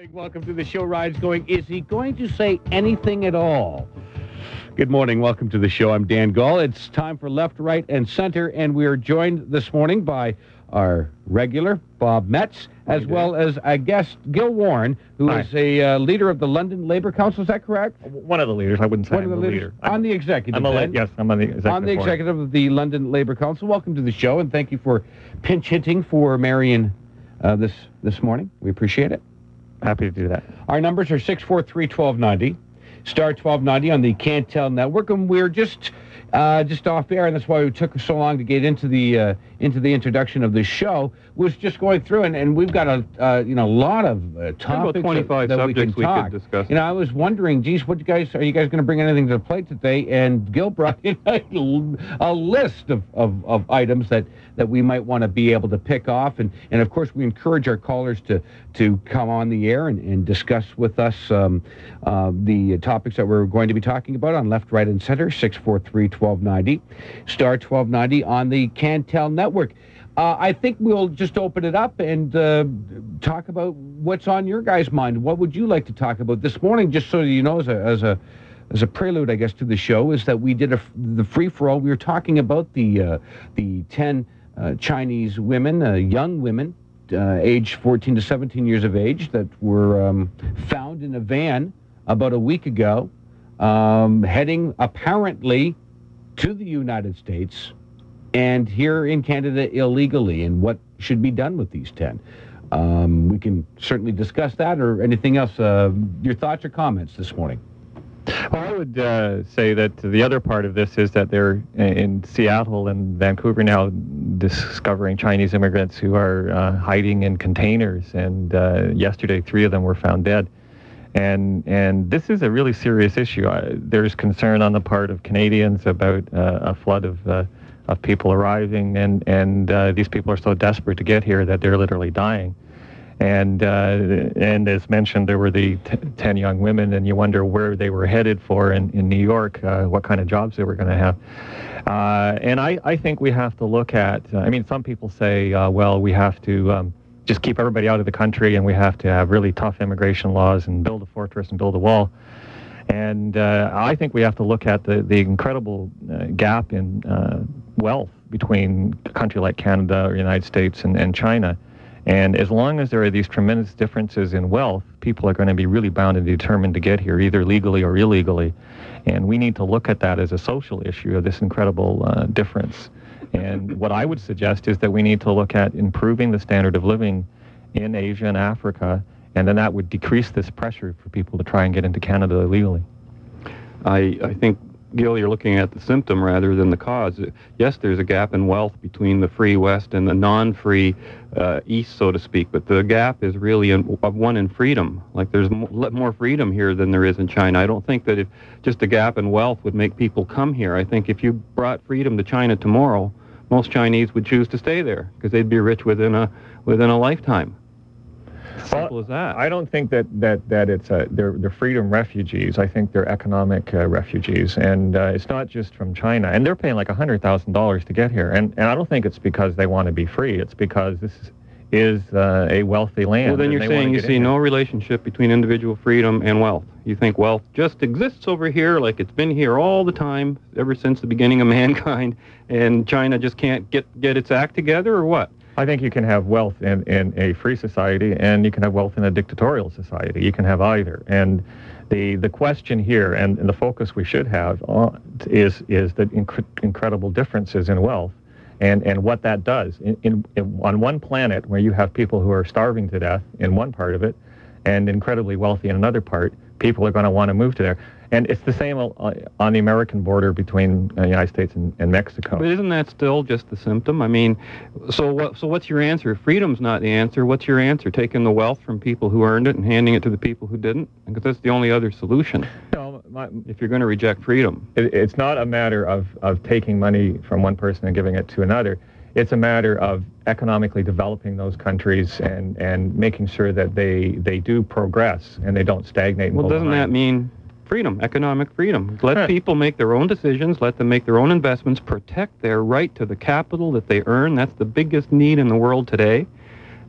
morning. Welcome to the show. Rides going. Is he going to say anything at all? Good morning. Welcome to the show. I'm Dan Gall. It's time for left, right, and center, and we are joined this morning by our regular Bob Metz, as well as a guest Gil Warren, who Hi. is a uh, leader of the London Labour Council. Is that correct? One of the leaders. I wouldn't say One I'm of the the leader. leaders on the executive. I'm a le- yes, I'm on the executive on the board. executive of the London Labour Council. Welcome to the show, and thank you for pinch hitting for Marion uh, this this morning. We appreciate it. Happy to do that. Our numbers are 643 1290, star 1290 on the Cantel Network, and we're just uh, just off air, and that's why we took so long to get into the uh, into the introduction of the show. Was just going through, and, and we've got a uh, you know a lot of uh, topics that- 25 that, we can subjects we could discuss. You know, I was wondering, geez, what you guys are you guys going to bring anything to the plate today? And Gil brought in a, a list of, of, of items that, that we might want to be able to pick off, and, and of course we encourage our callers to to come on the air and, and discuss with us um, uh, the topics that we're going to be talking about on left, right, and center. 643-1290, star 1290 on the Cantel Network. Uh, I think we'll just open it up and uh, talk about what's on your guys' mind. What would you like to talk about this morning? Just so you know, as a as a as a prelude, I guess, to the show, is that we did a, the free for all. We were talking about the uh, the ten uh, Chinese women, uh, young women, uh, aged 14 to 17 years of age, that were um, found in a van about a week ago, um, heading apparently to the United States and here in Canada illegally, and what should be done with these 10. Um, we can certainly discuss that or anything else. Uh, your thoughts or comments this morning? Well, I would uh, say that the other part of this is that they're in Seattle and Vancouver now discovering Chinese immigrants who are uh, hiding in containers. And uh, yesterday, three of them were found dead. And and this is a really serious issue. Uh, there's concern on the part of Canadians about uh, a flood of uh, of people arriving, and and uh, these people are so desperate to get here that they're literally dying. And uh, and as mentioned, there were the t- ten young women, and you wonder where they were headed for in, in New York, uh, what kind of jobs they were going to have. Uh, and I, I think we have to look at. I mean, some people say, well, we have to um, just keep everybody out of the country, and we have to have really tough immigration laws and build a fortress and build a wall. And uh, I think we have to look at the, the incredible uh, gap in uh, wealth between a country like Canada or the United States and, and China. And as long as there are these tremendous differences in wealth, people are going to be really bound and determined to get here, either legally or illegally. And we need to look at that as a social issue of this incredible uh, difference. And what I would suggest is that we need to look at improving the standard of living in Asia and Africa, and then that would decrease this pressure for people to try and get into Canada illegally. I, I think, Gil, you're looking at the symptom rather than the cause. Yes, there's a gap in wealth between the free West and the non-free uh, East, so to speak, but the gap is really in, one in freedom. Like there's more freedom here than there is in China. I don't think that if just a gap in wealth would make people come here. I think if you brought freedom to China tomorrow, most Chinese would choose to stay there because they'd be rich within a within a lifetime. Simple as that. I don't think that that that it's a they're they're freedom refugees. I think they're economic uh, refugees, and uh, it's not just from China. And they're paying like hundred thousand dollars to get here. And and I don't think it's because they want to be free. It's because this is, is uh, a wealthy land. Well, then you're saying you see no here. relationship between individual freedom and wealth. You think wealth just exists over here like it's been here all the time, ever since the beginning of mankind, and China just can't get, get its act together, or what? I think you can have wealth in, in a free society and you can have wealth in a dictatorial society. You can have either. And the, the question here and, and the focus we should have on is, is the inc- incredible differences in wealth and, and what that does. In, in, in, on one planet where you have people who are starving to death in one part of it and incredibly wealthy in another part, people are going to want to move to there. And it's the same uh, on the American border between uh, the United States and, and Mexico. But isn't that still just the symptom? I mean, so what? So what's your answer? Freedom's not the answer. What's your answer? Taking the wealth from people who earned it and handing it to the people who didn't? Because that's the only other solution. No, If you're going to reject freedom, it, it's not a matter of, of taking money from one person and giving it to another. It's a matter of economically developing those countries and, and making sure that they, they do progress and they don't stagnate. well, doesn't that mean freedom, economic freedom? Let Huh. people make their own decisions. Let them make their own investments. Protect their right to the capital that they earn. That's the biggest need in the world today.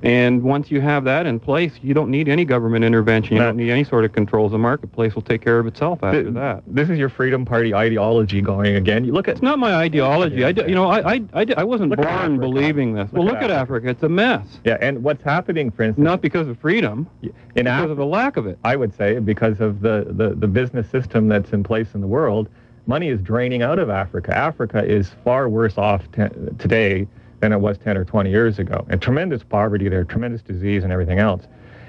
And once you have that in place, you don't need any government intervention. You don't need any sort of controls. The marketplace will take care of itself after Th- that. This is your Freedom Party ideology going again. You look at It's not my ideology. I, d- you know, I, I, I, d- I wasn't Look born believing this. well, Look look at at Africa. It's a mess. yeah, and what's happening, for instance, Not because of freedom, in because Africa. of the lack of it. I would say because of the, the, the business system that's in place in the world, money is draining out of Africa. Africa is far worse off t- today than it was 10 or 20 years ago. And tremendous poverty there, tremendous disease and everything else.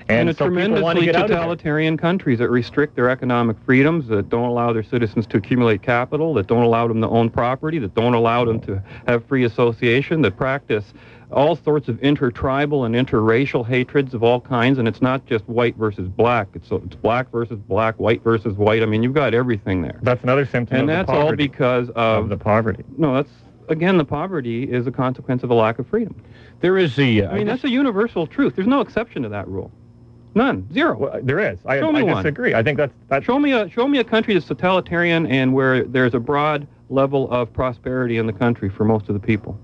And, And, a so people want to tremendously get out of there. totalitarian countries that restrict their economic freedoms, that don't allow their citizens to accumulate capital, that don't allow them to own property, that don't allow them to have free association, that practice all sorts of intertribal and interracial hatreds of all kinds. And it's not just white versus black. It's, it's black versus black, white versus white. I mean, you've got everything there. That's another symptom And of that's all because of, of the poverty. no, that's, again, the poverty is a consequence of a lack of freedom. There is the. Uh, I mean, that's a universal truth. There's no exception to that rule. None. Zero. Well, there is. I, Show me I one. disagree. I think that's that's Show me a show me a country that's totalitarian and where there's a broad level of prosperity in the country for most of the people.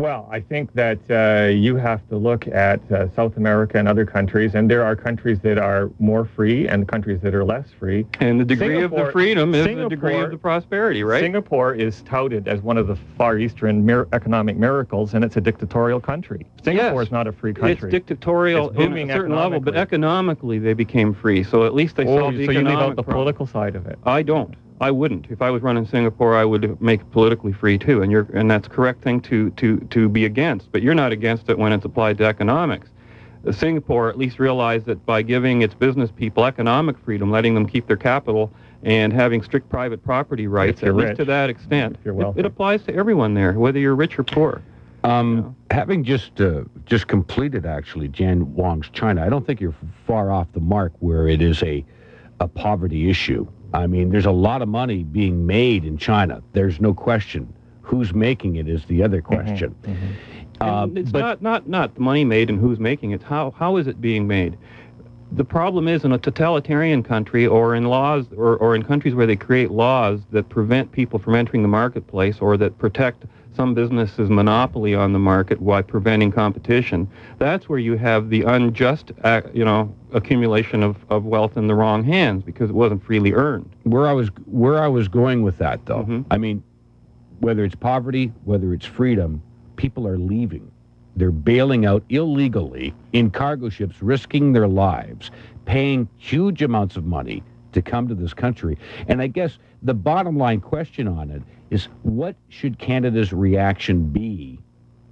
Well, I think that uh, you have to look at uh, South America and other countries, and there are countries that are more free and countries that are less free. And the degree of the freedom is the degree of the prosperity, right? Singapore is touted as one of the Far Eastern mir- economic miracles, and it's a dictatorial country. Singapore Yes. is not a free country. it's dictatorial It's in a certain level, but economically. they became free. So at least they oh, solved the so you leave out the political side of it. I don't. I wouldn't. If I was running Singapore, I would make it politically free too, and you're and that's a correct thing to to to be against. But you're not against it when it's applied to economics. Singapore at least realized that by giving its business people economic freedom, letting them keep their capital, and having strict private property rights, you're at least rich. to that extent, you're it, it applies to everyone there, whether you're rich or poor. Um, having just uh, just completed actually Jan Wong's China, I don't think you're far off the mark where it is a a poverty issue. I mean, there's a lot of money being made in China. There's no question. Who's making it is the other question. Uh, it's but not, not, not the money made and who's making it. How, how is it being made? The problem is in a totalitarian country or in laws or, or in countries where they create laws that prevent people from entering the marketplace or that protect some businesses' monopoly on the market while preventing competition. That's where you have the unjust, uh, you know, accumulation of, of wealth in the wrong hands because it wasn't freely earned. where I was where I was going with that though. Mhm. I mean, whether it's poverty, whether it's freedom, people are leaving. They're bailing out illegally in cargo ships, risking their lives, paying huge amounts of money to come to this country. And I guess the bottom line question on it is what should Canada's reaction be?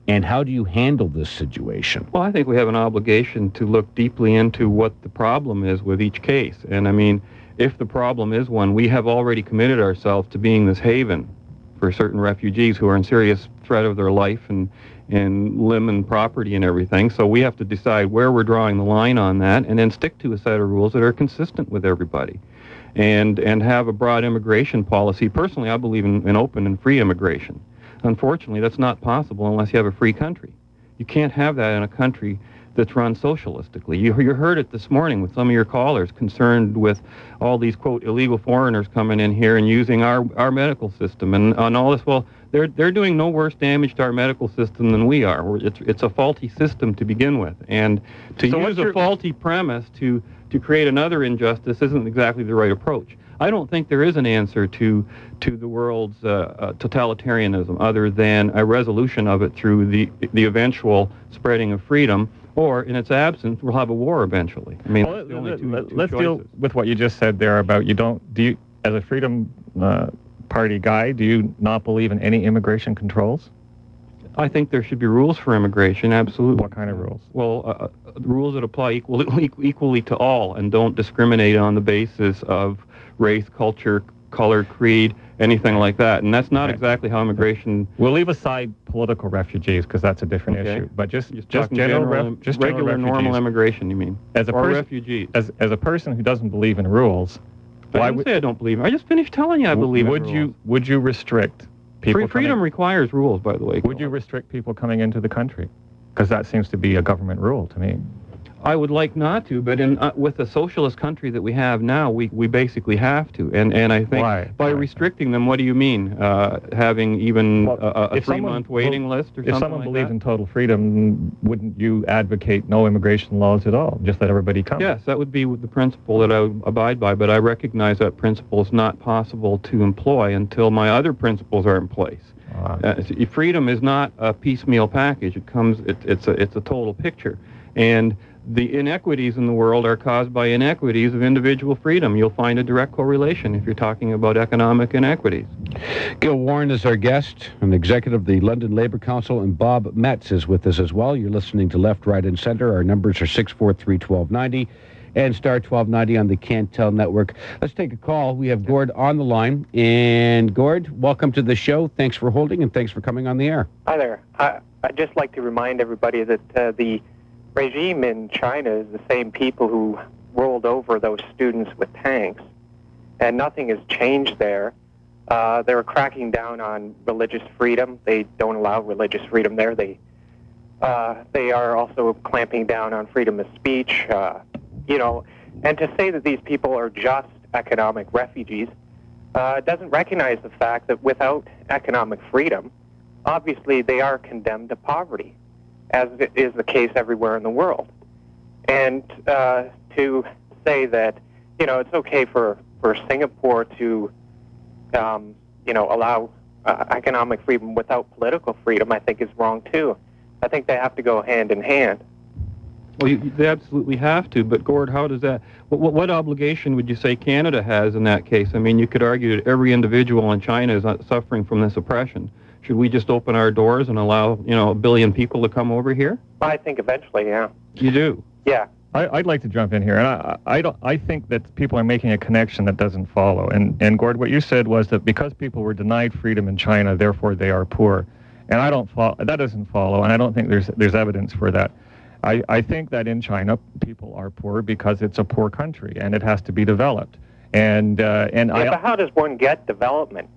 And how do you handle this situation? Well, I think we have an obligation to look deeply into what the problem is with each case. And I mean, if the problem is one, we have already committed ourselves to being this haven for certain refugees who are in serious threat of their life and, and limb and property and everything. So we have to decide where we're drawing the line on that and then stick to a set of rules that are consistent with everybody. And, and have a broad immigration policy. Personally, I believe in, in open and free immigration. Unfortunately, that's not possible unless you have a free country. You can't have that in a country that's run socialistically. You, you heard it this morning with some of your callers concerned with all these, quote, illegal foreigners coming in here and using our, our medical system and, and all this. Well, they're, they're doing no worse damage to our medical system than we are. It's, it's a faulty system to begin with. And to So use a faulty premise to, to create another injustice isn't exactly the right approach. I don't think there is an answer to to the world's uh, uh, totalitarianism other than a resolution of it through the the eventual spreading of freedom, or in its absence, we'll have a war eventually. I mean, Well, that's the only two, let, us deal with what you just said there about you don't do you as a freedom uh, party guy do you not believe in any immigration controls I think there should be rules for immigration. Absolutely. what kind of rules Well, uh, uh, rules that apply equally equally to all and don't discriminate on the basis of race, culture, color, creed, anything like that. And that's not Okay. exactly how immigration we'll leave aside political refugees because that's a different Okay. issue but just Just, just general, general, ref- just general regular, normal immigration. You mean? as a or person refugees? as, as a person who doesn't believe in rules I why didn't would say I don't believe. I just finished telling you I believe. in would rules. you would you restrict people Free, freedom coming, requires rules, by the way. would you restrict people coming into the country because that seems to be a government rule to me I would like not to, but in uh, with the socialist country that we have now, we, we basically have to. And and I think Why? by Why? restricting them, what do you mean? Uh, having even Well, a, a- three month waiting list or If someone like believes that? in total freedom, wouldn't you advocate no immigration laws at all? Just let everybody come. Yes, that would be the principle that I would abide by, but I recognize that principle is not possible to employ until my other principles are in place. Uh, Uh, freedom is not a piecemeal package. It comes, it, it's a, it's a total picture, and the inequities in the world are caused by inequities of individual freedom. You'll find a direct correlation if you're talking about economic inequities. Gil Warren is our guest, an executive of the London Labour Council, and Bob Metz is with us as well. You're listening to Left, Right, and Center. Our numbers are 643 1290 and star 1290 on the Cantel Network. Let's take a call. We have Gord on the line. And Gord, welcome to the show. Thanks for holding and thanks for coming on the air. Hi there. I, I'd just like to remind everybody that uh, the regime in China is the same people who rolled over those students with tanks, and nothing has changed there. Uh, they're cracking down on religious freedom. They don't allow religious freedom there. They uh, they are also clamping down on freedom of speech. Uh, you know, and to say that these people are just economic refugees uh, doesn't recognize the fact that without economic freedom, obviously they are condemned to poverty, as is the case everywhere in the world. And uh, to say that, you know, it's okay for, for Singapore to, um, you know, allow uh, economic freedom without political freedom, I think is wrong too. I think they have to go hand in hand. Well, you, they absolutely have to, but Gord, how does that? What, what, what obligation would you say Canada has in that case? I mean, you could argue that every individual in China is suffering from this oppression. Should we just open our doors and allow, you know, a billion people to come over here? I think eventually, yeah. You do. Yeah. I, I'd like to jump in here, and I, I don't. I think that people are making a connection that doesn't follow. And and Gord, what you said was that because people were denied freedom in China, therefore they are poor. And I don't follow. That doesn't follow, and I don't think there's there's evidence for that. I, I think that in China people are poor because it's a poor country and it has to be developed. And uh, and yeah I but how does one get development?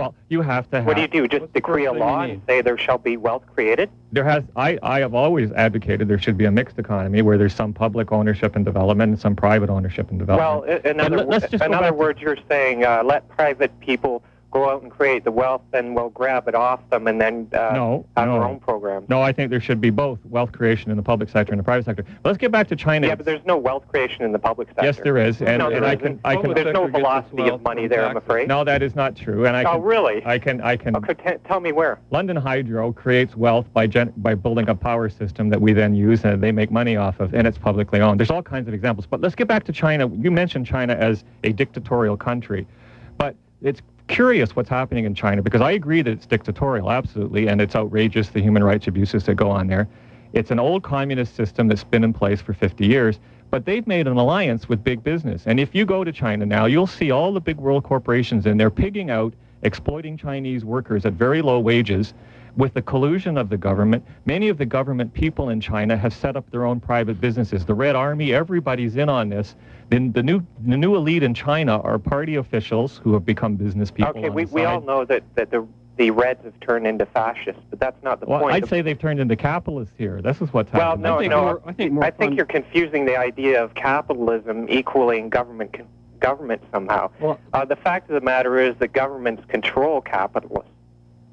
Well, you have to have. What do you do? Just decree a first thing you law and say there shall be wealth created? There has I, I have always advocated there should be a mixed economy where there's some public ownership and development and some private ownership and development. Well, in other, let- let's just in other words, you're saying uh, let private people go out and create the wealth, then we'll grab it off them and then uh, no, have no. our own programs. No, I think there should be both wealth creation in the public sector and the private sector. But let's get back to China. Yeah, but there's no wealth creation in the public sector. yes, there is, and, No, and there I can, I can. There's no sector gets its velocity of money there, I'm afraid. No, that is not true, and I can, Oh, really? I can, I can. Okay, t- tell me where. London Hydro creates wealth by gen- by building a power system that we then use and they make money off of, and it's publicly owned. There's all kinds of examples. But let's get back to China. You mentioned China as a dictatorial country, but it's curious what's happening in China because I agree that it's dictatorial, absolutely, and it's outrageous the human rights abuses that go on there. It's an old communist system that's been in place for 50 years, but they've made an alliance with big business. And if you go to China now, you'll see all the big world corporations in there pigging out, exploiting Chinese workers at very low wages with the collusion of the government. Many of the government people in China have set up their own private businesses. The Red Army, everybody's in on this. Then the new the new elite in China are party officials who have become business people. okay, we, we all know that, that the, the Reds have turned into fascists, but that's not the Well, point. I'd The- say they've turned into capitalists here. This is what's Well, happening. no, I think no. more- I think more I think you're confusing the idea of capitalism equaling government con- government somehow. Well- uh, the fact of the matter is that governments control capitalists.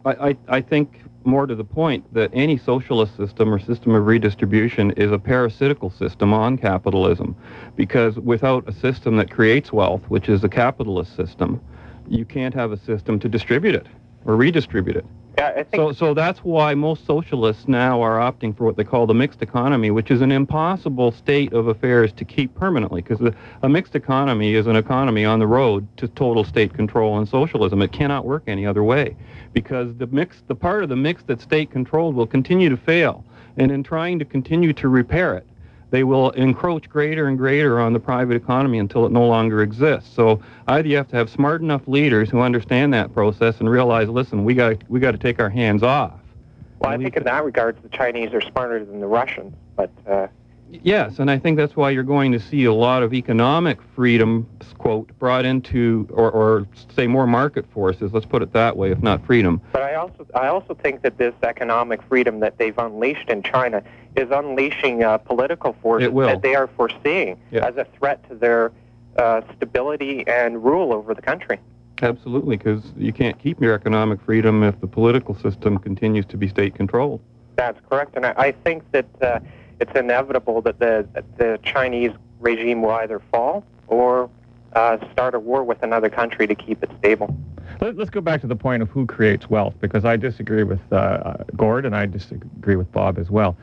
I, I, I think more to the point that any socialist system or system of redistribution is a parasitical system on capitalism because without a system that creates wealth, which is a capitalist system, you can't have a system to distribute it or redistribute it. Yeah, I think So, so that's why most socialists now are opting for what they call the mixed economy, which is an impossible state of affairs to keep permanently, because a mixed economy is an economy on the road to total state control and socialism. It cannot work any other way, because the mix, the part of the mix that's state controlled will continue to fail, and in trying to continue to repair it, they will encroach greater and greater on the private economy until it no longer exists. So either you have to have smart enough leaders who understand that process and realize, listen, we got we got to take our hands off. well, I think in that regards the Chinese are smarter than the Russians, but uh, Yes, and I think that's why you're going to see a lot of economic freedom, quote, brought into, or, or say more market forces. Let's put it that way, if not freedom. But I also I also think that this economic freedom that they've unleashed in China is unleashing uh, political forces that they are foreseeing Yeah. as a threat to their uh, stability and rule over the country. Absolutely, because you can't keep your economic freedom if the political system continues to be state controlled. That's correct, and I, I think that uh, it's inevitable that the the Chinese regime will either fall or uh, start a war with another country to keep it stable. Let, us go back to the point of who creates wealth, because I disagree with uh, uh, Gord and I disagree with Bob as well.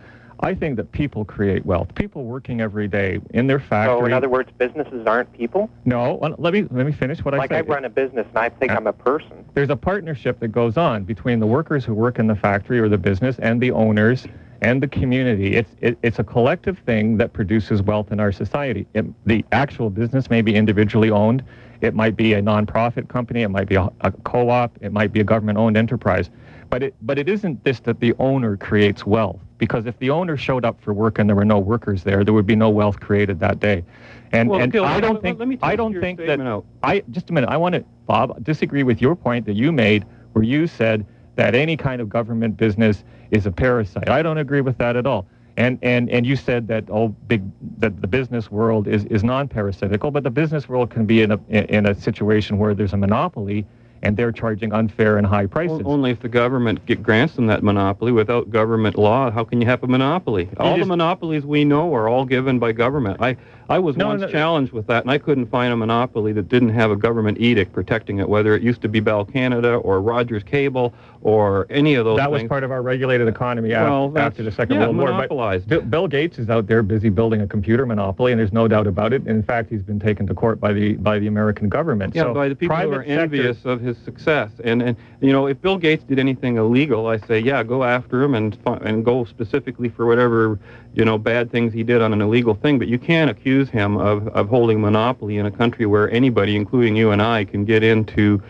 I think that people create wealth. People working every day in their factory. So, in other words, businesses aren't people. no, well, let me let me finish what Like I said. Like I run a business, and I think Yeah. I'm a person. There's a partnership that goes on between the workers who work in the factory or the business and the owners and the community. It's it, it's a collective thing that produces wealth in our society. It, the actual business may be individually owned. It might be a nonprofit company. It might be a, a co-op. It might be a government-owned enterprise. But it but it isn't this that the owner creates wealth because if the owner showed up for work and there were no workers there, there would be no wealth created that day. And Well, and I don't think let me I don't think that out. I just a minute. I want to, Bob, disagree with your point that you made, where you said that any kind of government business is a parasite. I don't agree with that at all. And and and you said that oh, big that the business world is is non-parasitical, but the business world can be in a in a situation where there's a monopoly and they're charging unfair and high prices. O- Only if the government get, grants them that monopoly. Without government law, how can you have a monopoly? all the monopolies we know are all given by government. I, I was No, once no. challenged with that, and I couldn't find a monopoly that didn't have a government edict protecting it, whether it used to be Bell Canada or Rogers Cable or any of those that was part of our regulated economy uh, Well, that's- after the Second yeah, World War. But monopolized. Bill, Gates is out there busy building a computer monopoly, and there's no doubt about it. And in fact, he's been taken to court by the by the American government. Yeah, so by the people who are sector- envious of his success. And, and you know, if Bill Gates did anything illegal, I say, yeah, go after him and and go specifically for whatever you know bad things he did on an illegal thing. But you can't accuse him of of holding monopoly in a country where anybody, including you and I, can get into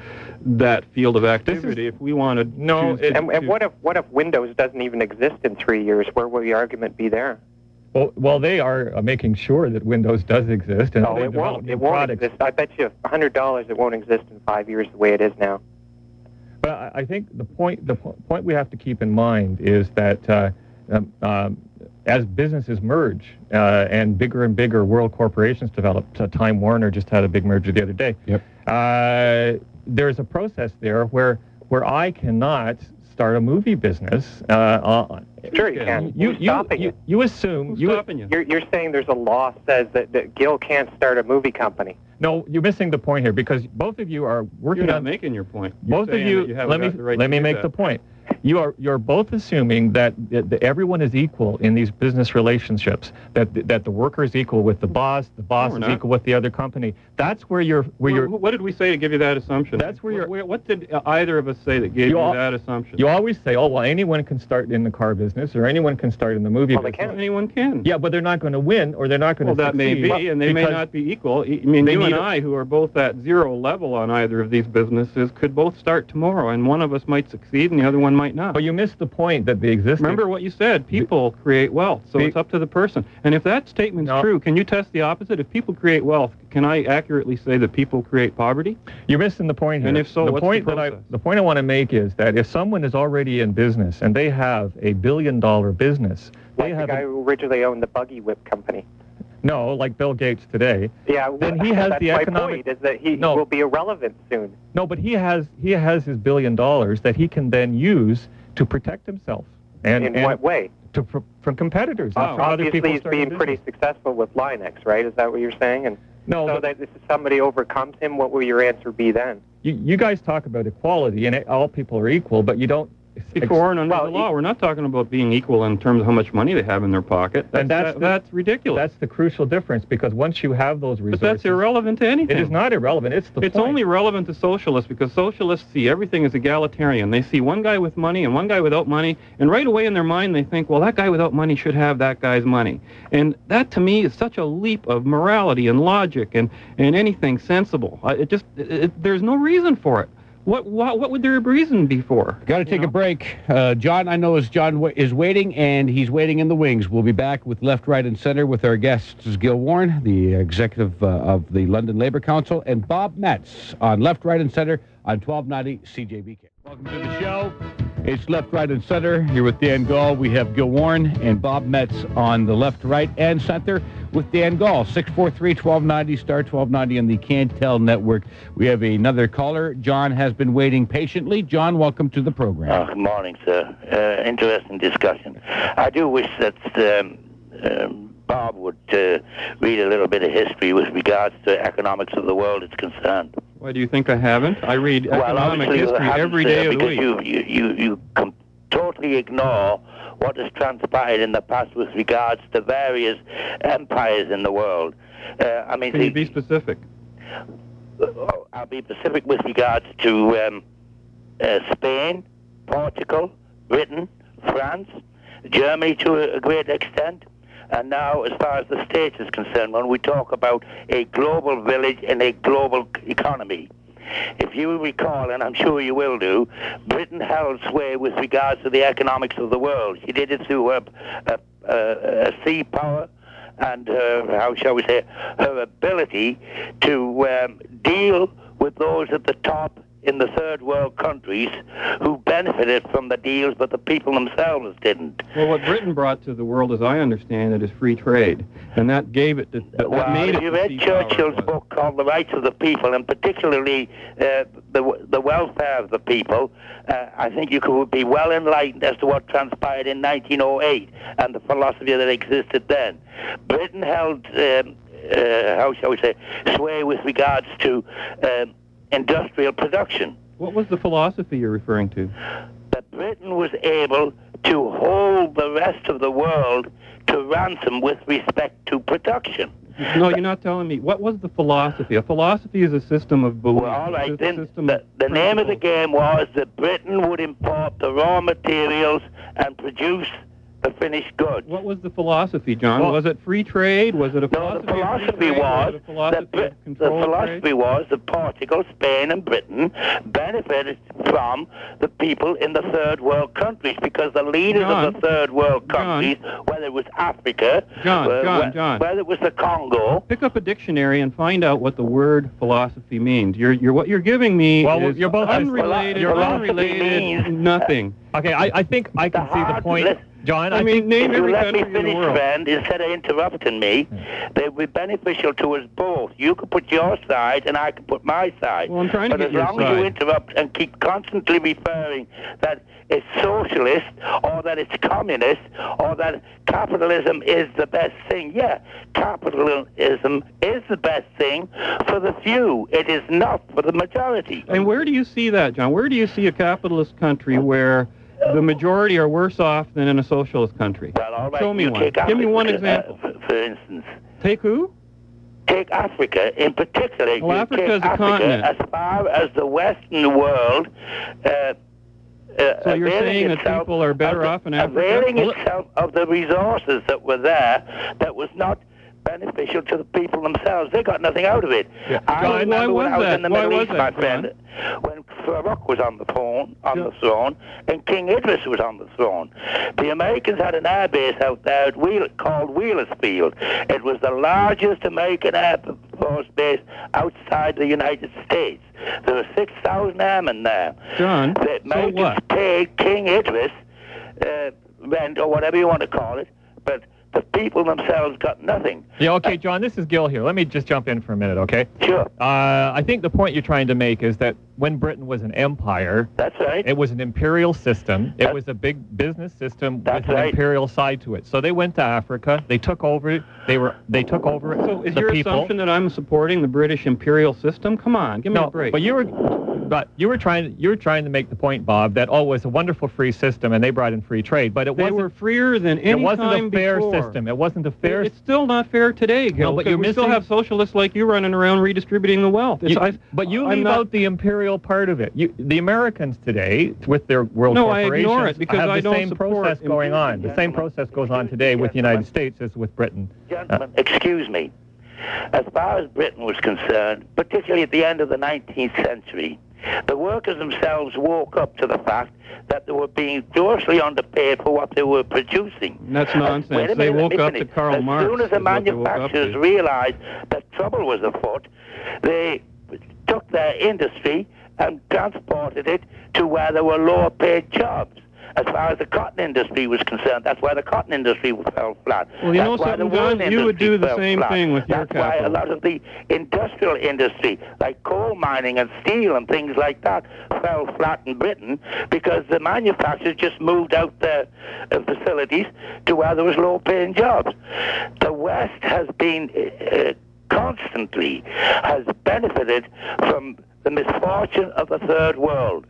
that field of activity if we want to. No, choose to- it- And, and what if what if Windows doesn't even exist in three years? Where will the argument be there? Well, well, they are uh, making sure that Windows does exist, and No, they it develop won't. It won't products. exist. I bet you a hundred dollars it won't exist in five years the way it is now. But I, I think the point the po- point we have to keep in mind is that uh, um, um, as businesses merge uh, and bigger and bigger world corporations develop, uh, Time Warner just had a big merger the other day. Yep. Uh, there's a process there where where I cannot start a movie business. Uh, uh, Sure you can. you Who's you, stopping you, you? you assume Who's you stopping you? You're, you're saying there's a law says that, that Gil can't start a movie company. no you're missing the point here because both of you are working You're not on making your point. You're both of you, you let me the right let me make that. the point. You are you're both assuming that, that, that everyone is equal in these business relationships. That that the worker is equal with the boss, the boss we're is not. equal with the other company. That's where you're where Wh- you're What did we say to give you that assumption? That's where you're- wh- What did uh, either of us say that gave You you, all- that assumption? you always say, oh well, anyone can start in the car business or anyone can start in the movie Well, they business. can. Anyone can. Yeah, but they're not going to win or they're not going to. Well, that may succeed. be, and they may not be equal. I mean, They you and a- I, who are both at zero level on either of these businesses, could both start tomorrow, and one of us might succeed, and the other one might not. But you missed the point that the existing. Remember what you said. People create wealth, so The- it's up to the person. And if that statement's No. true, can you test the opposite? If people create wealth, can I accurately say that people create poverty? You're missing the point here. And if so, the what's the point that I the point I want to make is that if someone is already in business and they have a billion dollar business, they Like the have guy a, who originally owned the Buggy Whip company. No, like Bill Gates today. Yeah, Then he has that's the my economic- point, is that he No. will be irrelevant soon. No, but he has he has his billion dollars that he can then use to protect himself and, In and what way? to from competitors Oh. Obviously, he's being pretty successful with Linux, right? Is that what you're saying? And No, so but that is somebody overcomes him. What will your answer be then? you, you guys talk about equality and it, all people are equal, but you don't. Before and under Well, the law, we're not talking about being equal in terms of how much money they have in their pocket. That's, And that's that- the- that's ridiculous. That's the crucial difference because once you have those resources, but that's irrelevant to anything. It is not irrelevant. It's the It's point. only relevant to socialists because socialists see everything as egalitarian. They see one guy with money and one guy without money, and right away in their mind they think, well, that guy without money should have that guy's money. And that to me is such a leap of morality and logic and, and anything sensible. I- It just, it, it- there's no reason for it. What, what what would their reason be for? Got to take know? a break. Uh, John, I know is John wa- is waiting, and he's waiting in the wings. We'll be back with left, right, and center with our guests Gil Warren, the executive uh, of the London Labour Council, and Bob Metz on left, right, and center on 1290 CJBK. Welcome to the show. It's left, right, and center. Here with Dan Gall. We have Gil Warren and Bob Metz on the left, right, and center with Dan Gall. 643-1290, star 1290 on the Cantel Network. We have another caller. John has been waiting patiently. John, welcome to the program. Oh, good morning, sir. Uh, interesting discussion. I do wish that um, um, Bob would uh, read a little bit of history with regards to economics of the world is concerned. Why do you think I haven't? I read well, economic history every of the because week. you you you, you com- totally ignore what has transpired in the past with regards to various empires in the world. Uh, I mean, Can you the- be specific? Oh, I'll be specific with regards to um, uh, Spain, Portugal, Britain, France, Germany to a, a great extent. And now, as far as the States is concerned, when we talk about a global village and a global economy, if you recall, and I'm sure you will do, Britain held sway with regards to the economics of the world. She did it through her, uh, uh, uh, sea power and her, how shall we say, her ability to um, deal with those at the top in the third world countries who benefited from the deals, but the people themselves didn't. Well, what Britain brought to the world, as I understand it, is free trade, and that gave it. The, that well, made if you read sea power it Churchill's book called The Rights of the People, and particularly uh, the, the welfare of the people, uh, I think you could be well enlightened as to what transpired in 1908 and the philosophy that existed then. Britain held, um, uh, how shall we say, sway with regards to um, industrial production. What was the philosophy you're referring to? that Britain was able to hold the rest of the world to ransom with respect to production. No, you're not telling me. What was the philosophy? A philosophy is a system of belief. Well, all right, then the, the name of the game was that Britain would import the raw materials and produce the finished goods. What was the philosophy, John? Well- was it free trade? Was it a philosophy? No, the philosophy? of free philosophy was it philosophy that of the control of philosophy trade? was that Portugal, Spain, and Britain benefited from the people in the third world countries because the leaders John, of the third world John. countries, whether it was Africa, John, uh, John, wh- John. whether it was the Congo, Pick up a dictionary and find out what the word philosophy means. You're, you're what you're giving me Well, is you're both- unrelated, Philo- philosophy unrelated, means- nothing. Okay, I, I think I can see the point, list- John. I I, mean, name if you let me country in the finish, friend, instead of interrupting me, they would be beneficial to us both. You could put your side, and I could put my side. Well, I'm trying to but get as long as you interrupt and keep constantly referring that it's socialist or that it's communist or that capitalism is the best thing, yeah, capitalism is the best thing for the few. It is not for the majority. And where do you see that, John? Where do you see a capitalist country where the majority are worse off than in a socialist country? well, all right, Show me you one. Give me one uh, example. for, for instance. Take who? take Africa in particular. Well, Africa is a Africa continent. as far as the Western world. Uh, uh, So you're saying that people are better the- off in Africa? Availing Well, itself of the resources that were there, that was not beneficial to the people themselves. They got nothing out of it. Yeah. I John, remember why when was I was that? in the Why Middle East, that, my John? friend, when Farouk was on the throne, on Yeah. the throne, and King Idris was on the throne. The Americans had an air base out there at Wheel, called Wheelus Field. It was the largest American air force base outside the United States. There were 6,000 airmen there. John, The so Americans what? paid King Idris uh, rent, or whatever you want to call it, but the people themselves got nothing. yeah, okay, John. This is Gil here. Let me just jump in for a minute, okay? Sure, Uh, I think the point you're trying to make is that when Britain was an empire, that's right. it was an imperial system. It was a big business system That's with an right. imperial side to it. So they went to Africa. They took over. it. They were. They took over it. So is the your people. assumption that I'm supporting the British imperial system? Come on, give me no, a break. but you were, but you were trying. You were trying to make the point, Bob, that oh, it was a wonderful free system, and they brought in free trade. But it they wasn't. were freer than any it wasn't time a fair before. system. It wasn't a fair. It's still not fair today, Gil. No, but 'cause you're we still have socialists like you running around redistributing the wealth. You- I, but you I'm leave not- out the imperial part of it. You, the Americans today, with their world No, I corporations, ignore it because have I the don't same process going on. The same process goes on today with the United States as with Britain. Gentlemen, excuse me. As far as Britain was concerned, particularly at the end of the 19th century, the workers themselves woke up to the fact that they were being grossly underpaid for what they were producing. That's nonsense. Wait a they woke up to. Karl as Marx. As soon as the is what they woke up manufacturers realized that trouble was afoot, they took their industry and transported it to where there were lower paid jobs. As far as the cotton industry was concerned, that's why the cotton industry fell flat. Well, you know that's why the something, Don? You would do the same flat. thing with your That's why a lot of the industrial industry, like coal mining and steel and things like that, fell flat in Britain because the manufacturers just moved out their uh, facilities to where there was low-paying jobs. The West has been uh, constantly has benefited from the misfortune of the third world.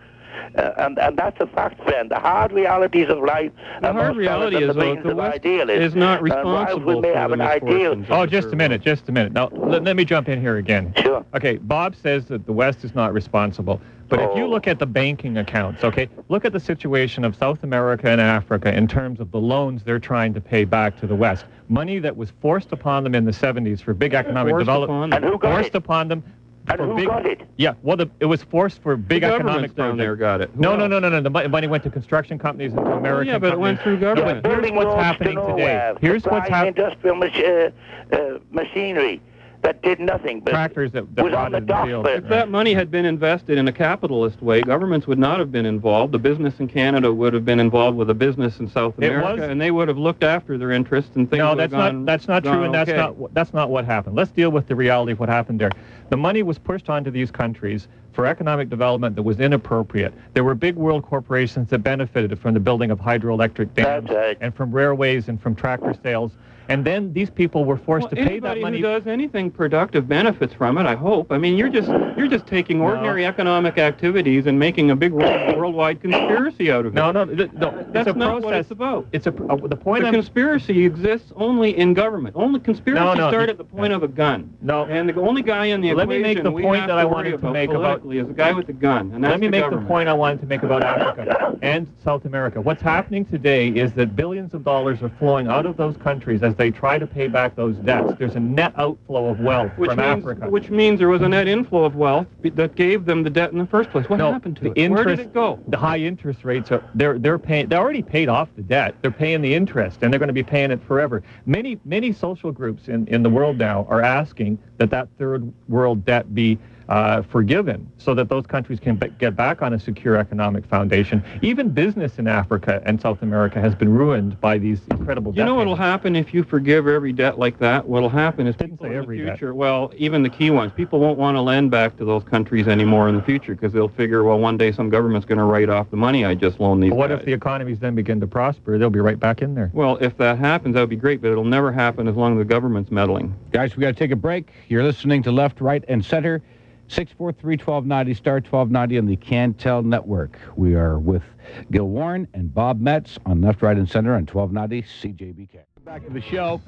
Uh, and, and that's a fact, friend. The hard realities of life The are hard more reality is, than the though, brains the West is not responsible for have the an ideal, misfortunes. Oh, just a minute, just a minute. Now, let, let me jump in here again. Sure. Okay, Bob says that the West is not responsible. But if you Oh. look at the banking accounts, okay, look at the situation of South America and Africa in terms of the loans they're trying to pay back to the West. Money that was forced upon them in the 70s for big economic Forced development. upon And who got Forced it? upon them. And who big, got it? Yeah, well, the, it was forced for The big economic governments down there got it. Who No, no, else? no, no, no. The money went to construction companies and to American yeah, but it went through government. but here's what's roads to happening today. nowhere, Here's what's happening. industrial mach- uh, uh, machinery that did nothing. But Tractors that, that was on the rotted dock field. there. If that money had been invested in a capitalist way, governments would not have been involved. The business in Canada would have been involved with a business in South It America, was- and they would have looked after their interests and things No, would have that's not that's not true, gone and that's okay. not that's not what happened. Let's deal with the reality of what happened there. The money was pushed onto these countries for economic development that was inappropriate. There were big world corporations that benefited from the building of hydroelectric dams right. and from railways and from tractor sales. And then these people were forced Well, to pay that money. who does anything productive benefits from it. I hope. I mean, you're just you're just taking ordinary economic activities and making a big world, worldwide conspiracy out of it. no, no, no. it's that's a not process. what it's about. It's a uh, the point The I'm conspiracy exists only in government. Only conspiracy No, no, start at the point of a gun. no. And the only guy in the Let me make the point that I wanted to make about- is the guy with the gun, and Let me the make government. the point I wanted to make about Africa and South America. What's happening today is that billions of dollars are flowing out of those countries as they try to pay back those debts. There's a net outflow of wealth Which from means, Africa. which means there was a net inflow of wealth that gave them the debt in the first place. What no, happened to the it? interest, Where did it go? The high interest rates are they're they're paying. They already paid off the debt. They're paying the interest, and they're going to be paying it forever. Many many social groups in in the world now are asking that that third world debt be. Uh, forgiven so that those countries can b- get back on a secure economic foundation. Even business in Africa and South America has been ruined by these incredible You know what'll happen if you forgive every debt like that? What'll happen is people say in every the debt. future, well, even the key ones, people won't want to lend back to those countries anymore in the future because they'll figure, well, one day some government's going to write off the money I just loaned these But what guys. if the economies then begin to prosper? They'll be right back in there. Well, if that happens, that would be great, but it'll never happen as long as the government's meddling. Guys, we got to take a break. You're listening to Left, Right, and Center. 643 1290, star 1290 on the Cantel Network. We are with Gil Warren and Bob Metz on Left, Right, and Center on 1290 CJBK. Back to the show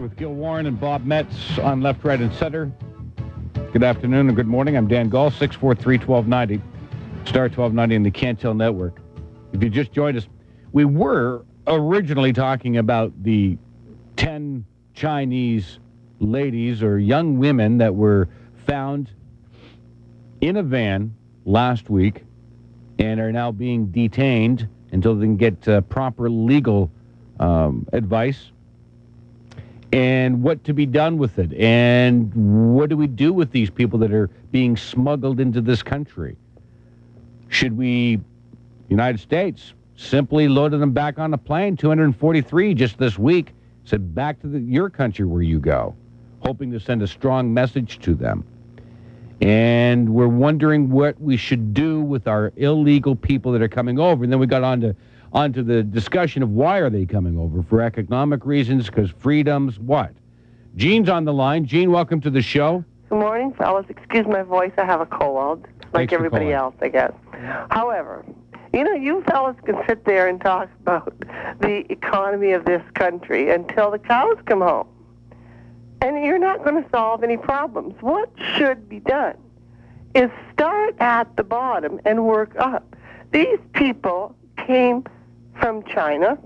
with Gil Warren and Bob Metz on Left, Right, and Center. Good afternoon and good morning. I'm Dan Gall, 643 1290, star 1290 on the Cantel Network. If you just joined us, we were originally talking about the 10 Chinese ladies or young women that were found in a van last week and are now being detained until they can get uh, proper legal um, advice. And what to be done with it? And what do we do with these people that are being smuggled into this country? Should we united states simply loaded them back on a plane 243 just this week said back to the, your country where you go hoping to send a strong message to them and we're wondering what we should do with our illegal people that are coming over. And then we got on to onto the discussion of why are they coming over for economic reasons, because freedoms, what? Gene's on the line. Gene, welcome to the show. Good morning, fellas. Excuse my voice. I have a cold, like for everybody else, I guess. However, you know, you fellas can sit there and talk about the economy of this country until the cows come home. And you're not going to solve any problems. What should be done is start at the bottom and work up. These people came from China.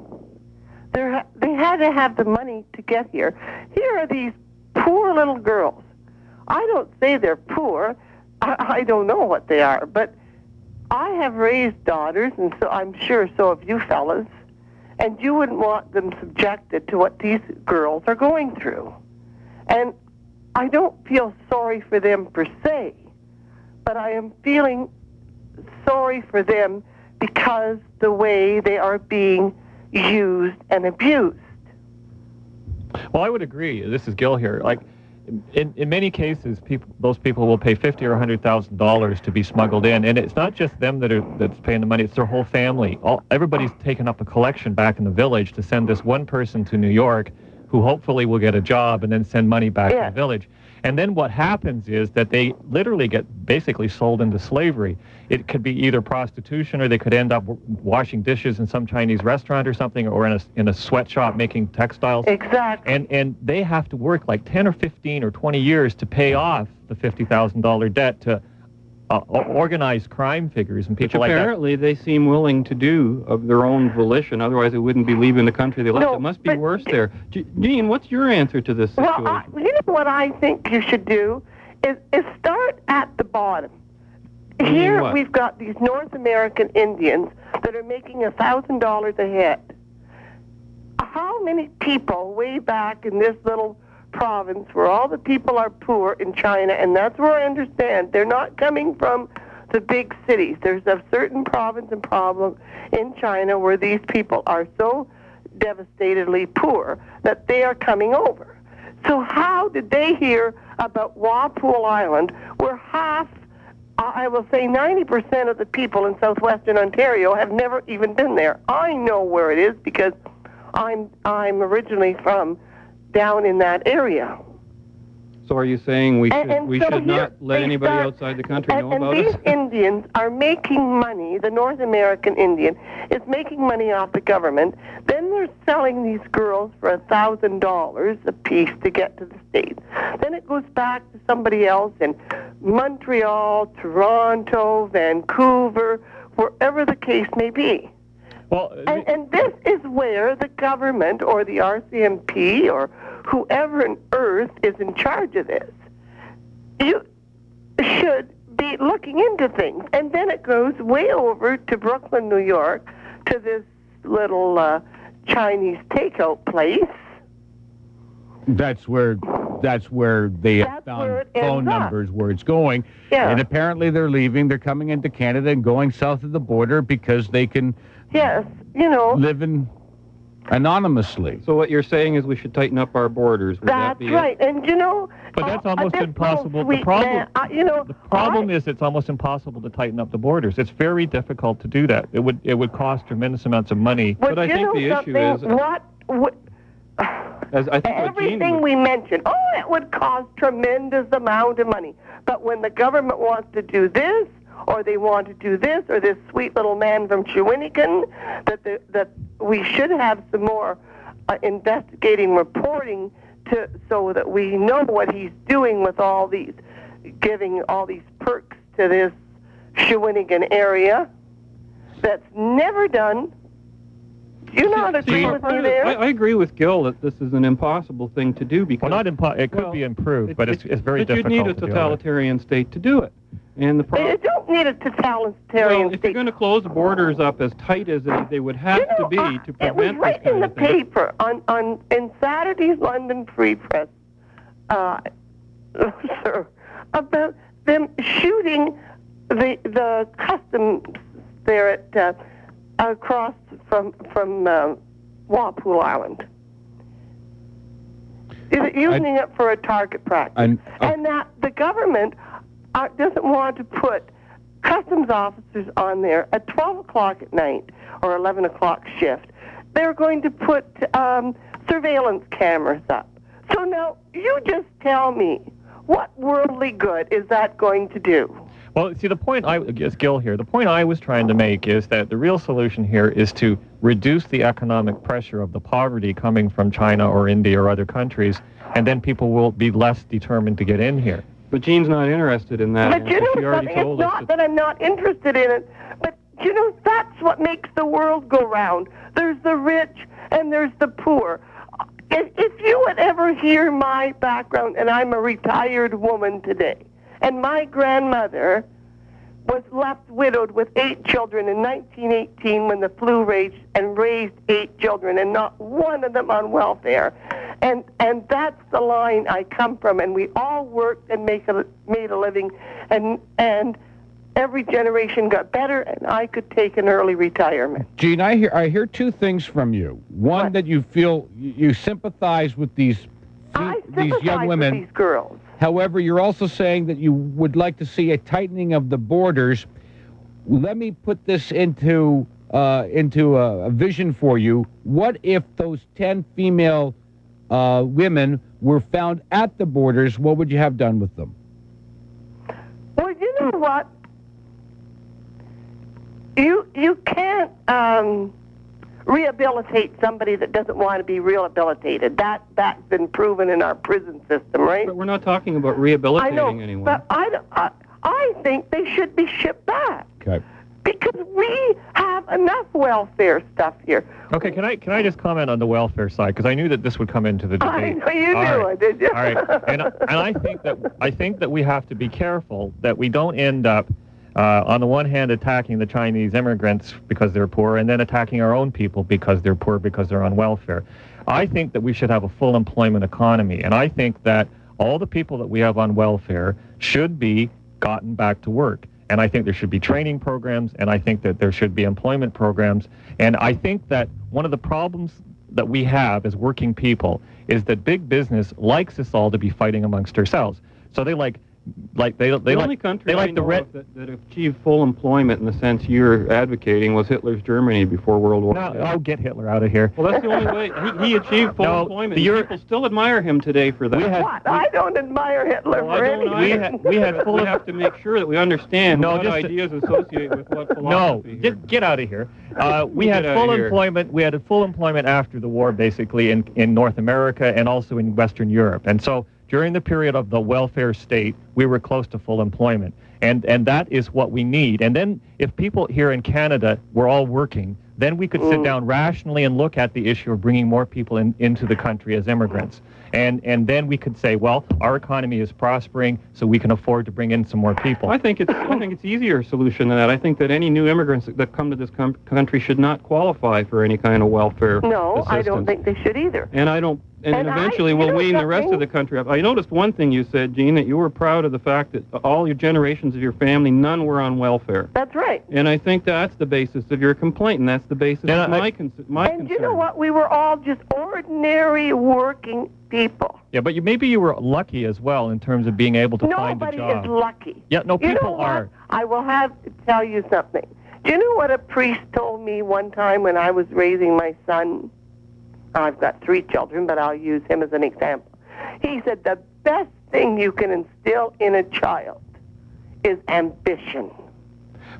They're, they had to have the money to get here. Here are these poor little girls. I don't say they're poor. I, don't know what they are, but I have raised daughters, and so I'm sure so have you fellas, and you wouldn't want them subjected to what these girls are going through. And I don't feel sorry for them per se, but I am feeling sorry for them because the way they are being used and abused. Well, I would agree. This is Gil here. Like, in, in many cases, people, those people will pay fifty or hundred thousand dollars to be smuggled in, and it's not just them that are that's paying the money; it's their whole family. All, everybody's taken up a collection back in the village to send this one person to New York, who hopefully will get a job and then send money back Yeah. to the village. And then what happens is that they literally get basically sold into slavery. It could be either prostitution or they could end up washing dishes in some Chinese restaurant or something, or in a in a sweatshop making textiles Exactly. and and they have to work like 10 or 15 or 20 years to pay off the $50,000 debt to uh, o- organize crime figures and Which people like that. apparently they seem willing to do of their own volition. Otherwise, they wouldn't be leaving the country they left. No, it must be worse there. G- Gene, what's your answer to this situation? Well, I, you know what I think you should do is, is start at the bottom. Here what? we've got these North American Indians that are making a thousand dollars a head. How many people way back in this little province where all the people are poor in China, and that's where I understand they're not coming from the big cities. There's a certain province and problem in China where these people are so devastatedly poor that they are coming over. So how did they hear about Walpole Island, where half, I will say 90% of the people in southwestern Ontario have never even been there? I know where it is because I'm I'm originally from down in that area. so are you saying we should And- we so should not let anybody start- outside the country and, know and about it? And these it? Indians are making money. The North American Indian is making money off the government. Then they're selling these girls for a thousand dollars a piece to get to the states. Then it goes back to somebody else in Montreal, Toronto, Vancouver, wherever the case may be. Well, And, and this is where the government or the RCMP or whoever on earth is in charge of this, you should be looking into things. And then it goes way over to Brooklyn, New York, to this little uh, Chinese takeout place. That's where that's where they That's found it phone up. numbers where it's going. Yeah. And apparently they're leaving. They're coming into Canada and going south of the border because they can Yes, you know, Living anonymously. So what you're saying is we should tighten up our borders. Would that that's be it? right. And you know, But that's uh, almost impossible. The problem- man, uh, you know, the problem I- is it's almost impossible to tighten up the borders. It's very difficult to do that. It would it would cost tremendous amounts of money. But, But I think the issue is- what, what As I think everything was- we mentioned. Oh, it would cost tremendous amount of money. But when the government wants to do this, or they want to do this, or this sweet little man from Shawinigan, that the, that we should have some more uh, investigating reporting to so that we know what he's doing with all these, giving all these perks to this Shawinigan area. That's never done. Do you not See, agree with me there? I, I agree with Gil that this is an impossible thing to do because Well, not impo- it could Well, be improved, it- but it's, it- it's very but difficult. you'd need a to totalitarian state to do it. And the They don't need a totalitarian well, if you're going to close the borders up as tight as they, they would have you know, to be to it was prevent right in the paper on on in Saturday's London Free Press, uh, sir, about them shooting the the customs there at uh, across from from uh, Walpole Island. Is it using it for a target practice? And- uh, and that the government doesn't want to put customs officers on there at 12 o'clock at night or 11 o'clock shift. They're going to put um, surveillance cameras up. So now you just tell me what worldly good is that going to do? Well, see, the point I is Gil here. The point I was trying to make is that the real solution here is to reduce the economic pressure of the poverty coming from China or India or other countries, and then people will be less determined to get in here. But Jean's not interested in that. But you know something? It's not that I'm not interested in it, but you know that's what makes the world go round. There's the rich and there's the poor. If, if you would ever hear my background, and I'm a retired woman today, And my grandmother was left widowed with eight children in 1918 when the flu raged and raised eight children and not one of them on welfare. And and that's the line I come from and we all worked and make a, made a living and and every generation got better and I could take an early retirement. Gene, I hear I hear two things from you. One What? that you feel you sympathize with these I these young women. with these girls. However, you're also saying that you would like to see a tightening of the borders. Let me put this into uh, into a, a vision for you. What if those ten female uh, women were found at the borders? What would you have done with them? Well, you know what? You you can't um, rehabilitate somebody that doesn't want to be rehabilitated. That that's been proven in our prison system, right? But we're not talking about I rehabilitating know, anyone. but I, don't- I I think they should be shipped back Okay. Because we have enough welfare stuff here. Okay, can I can I just comment on the welfare side because I knew that this would come into the debate. I know you All knew right. it, did you? All right, and and I think that I think that we have to be careful that we don't end up, uh, on the one hand, attacking the Chinese immigrants because they're poor, and then attacking our own people because they're poor because they're on welfare. I think that we should have a full employment economy, and I think that all the people that we have on welfare should be gotten back to work. And I think there should be training programs, and I think that there should be employment programs. And I think that one of the problems that we have as working people is that big business likes us all to be fighting amongst ourselves. So they like, like they they the like only country they I the know red. that, that achieved full employment in the sense you're advocating was Hitler's Germany before World War No, I'll get Hitler out of here. Well, that's the only way. He, he achieved full No, employment. the and Euro- People still admire him today for that. We had- What? I don't admire Hitler Well, for anything. We either. had- we had full we of- have to make sure that we understand No, what just to- ideas associate with what No, philosophy. here. get get out of here. Uh, we had full employment. We had full employment after the war, basically in in North America and also in Western Europe. And so during the period of the welfare state, we were close to full employment. And and that is what we need. And then if people here in Canada were all working, then we could sit Mm. down rationally and look at the issue of bringing more people in, into the country as immigrants. And and then we could say, well, our economy is prospering, so we can afford to bring in some more people. I think it's I think it's easier solution than that. I think that any new immigrants that come to this com- country should not qualify for any kind of welfare. No, I don't think they should either. And I don't. And, And eventually, you we'll know wean the rest of the country up. I noticed one thing you said, Gene, that you were proud of the fact that all your generations of your family, none were on welfare. That's right. And I think that's the basis of your complaint, and that's the basis And of I- my con- my and concern. you know what? We were all just ordinary working people. Yeah, but you, maybe you were lucky as well in terms of being able to find a job. Nobody job. is lucky. Yeah, no, You know people what? are. I will have to tell you something. Do you know what a priest told me one time when I was raising my son? I've got three children, but I'll use him as an example. He said the best thing you can instill in a child is ambition.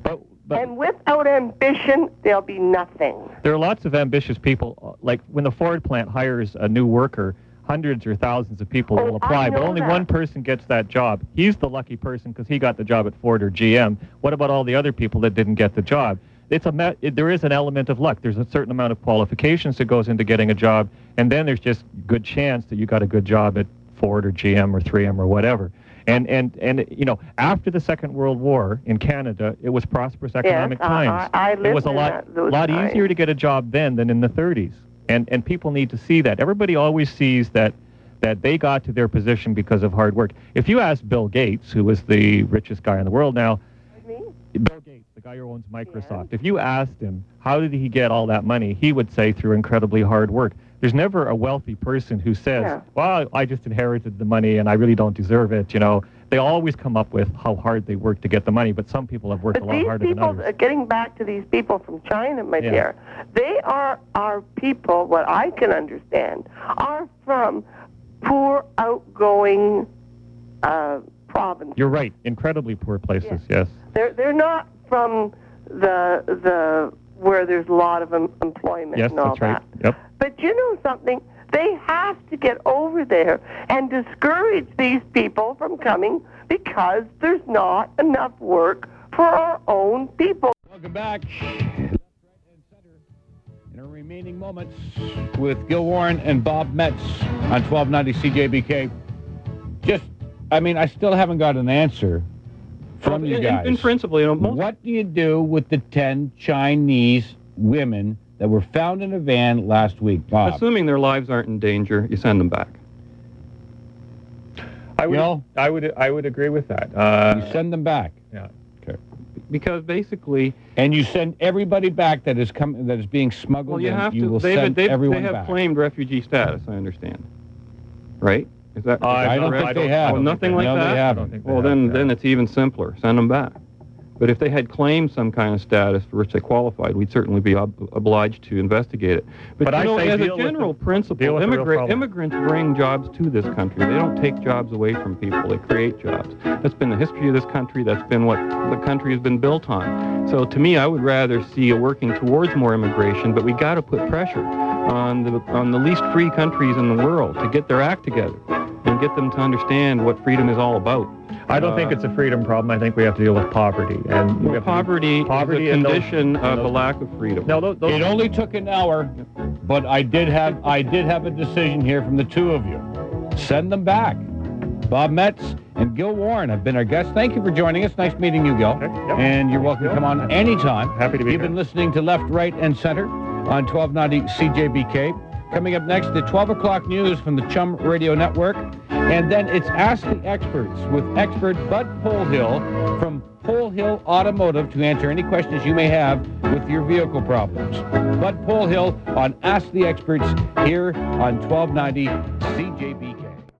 But, but And without ambition, there'll be nothing. there are lots of ambitious people. uh, Like when the Ford plant hires a new worker, hundreds or thousands of people Oh, will apply, but only that. one person gets that job. He's the lucky person because he got the job at Ford or GM. What about all the other people that didn't get the job? It's a there is an element of luck. There's a certain amount of qualifications that goes into getting a job, and then there's just good chance that you got a good job at Ford or GM or 3M or whatever. And and and you know, after the Second World War in Canada, it was prosperous economic I- times. I- I it was a lot lot times. easier to get a job then than in the 30s. And and people need to see that. Everybody always sees that that they got to their position because of hard work. If you ask Bill Gates, who is the richest guy in the world now, Bill Gates, guy who owns Microsoft, if you asked him how did he get all that money, he would say through incredibly hard work. There's never a wealthy person who says, Yeah. "Well, I just inherited the money and I really don't deserve it." You know, they always come up with how hard they work to get the money, but some people have worked But a lot these harder than people, others. uh, getting back to these people from China, my Yeah. dear, they are our people, what I can understand, are from poor, outgoing uh, provinces. You're right, incredibly poor places. Yes. They're, they're not from the, the where there's a lot of em- employment Yes, and all that's right. that. Yep. But you know something? They have to get over there and discourage these people from coming because there's not enough work for our own people. Welcome back. Left, right, and center. In our remaining moments with Gil Warren and Bob Metz on 1290 CJBK. Just I mean, I still haven't got an answer from Well, you in- guys. In, in principle, you know, most, What do you do with the 10 Chinese women that were found in a van last week, Bob? assuming their lives aren't in danger, you send them back. I would, Gil? I would, I would agree with that. Uh, you send them back. yeah. Okay. Because basically, And you send everybody back that is coming that is being smuggled well, you in. have you to. will They've, send they've, everyone they have back. claimed refugee status. I understand. Right? Is that? I don't correct? think they have. Oh, nothing like no, that. They haven't. don't they Well, have, then, then it's even simpler. Send them back. But if they had claimed some kind of status for which they qualified, we'd certainly be ob- obliged to investigate it. But, But you I know, say as a deal with the- general principle, the real immigra- immigrants bring jobs to this country. They don't take jobs away from people. They create jobs. That's been the history of this country. That's been what the country has been built on. So to me, I would rather see a working towards more immigration, but we got to put pressure on the on the least free countries in the world to get their act together and get them to understand what freedom is all about. I don't think Uh, it's a freedom problem. I think we have to deal with poverty. And we Well, to- poverty, poverty is a and those- condition and of a lack of freedom. No, those, those, It only took an hour, but I did have I did have a decision here from the two of you. Send them back. Bob Metz and Gil Warren have been our guests. Thank you for joining us. Nice meeting you, Gil. Okay, yep. And you're welcome to come on anytime. Happy to be You've here. been listening to Left, Right, and Center on 1290 CJBK. Coming up next, the 12 o'clock news from the Chum Radio Network. And then it's Ask the Experts with expert Bud Polhill from Polhill Automotive to answer any questions you may have with your vehicle problems. Bud Polhill on Ask the Experts here on 1290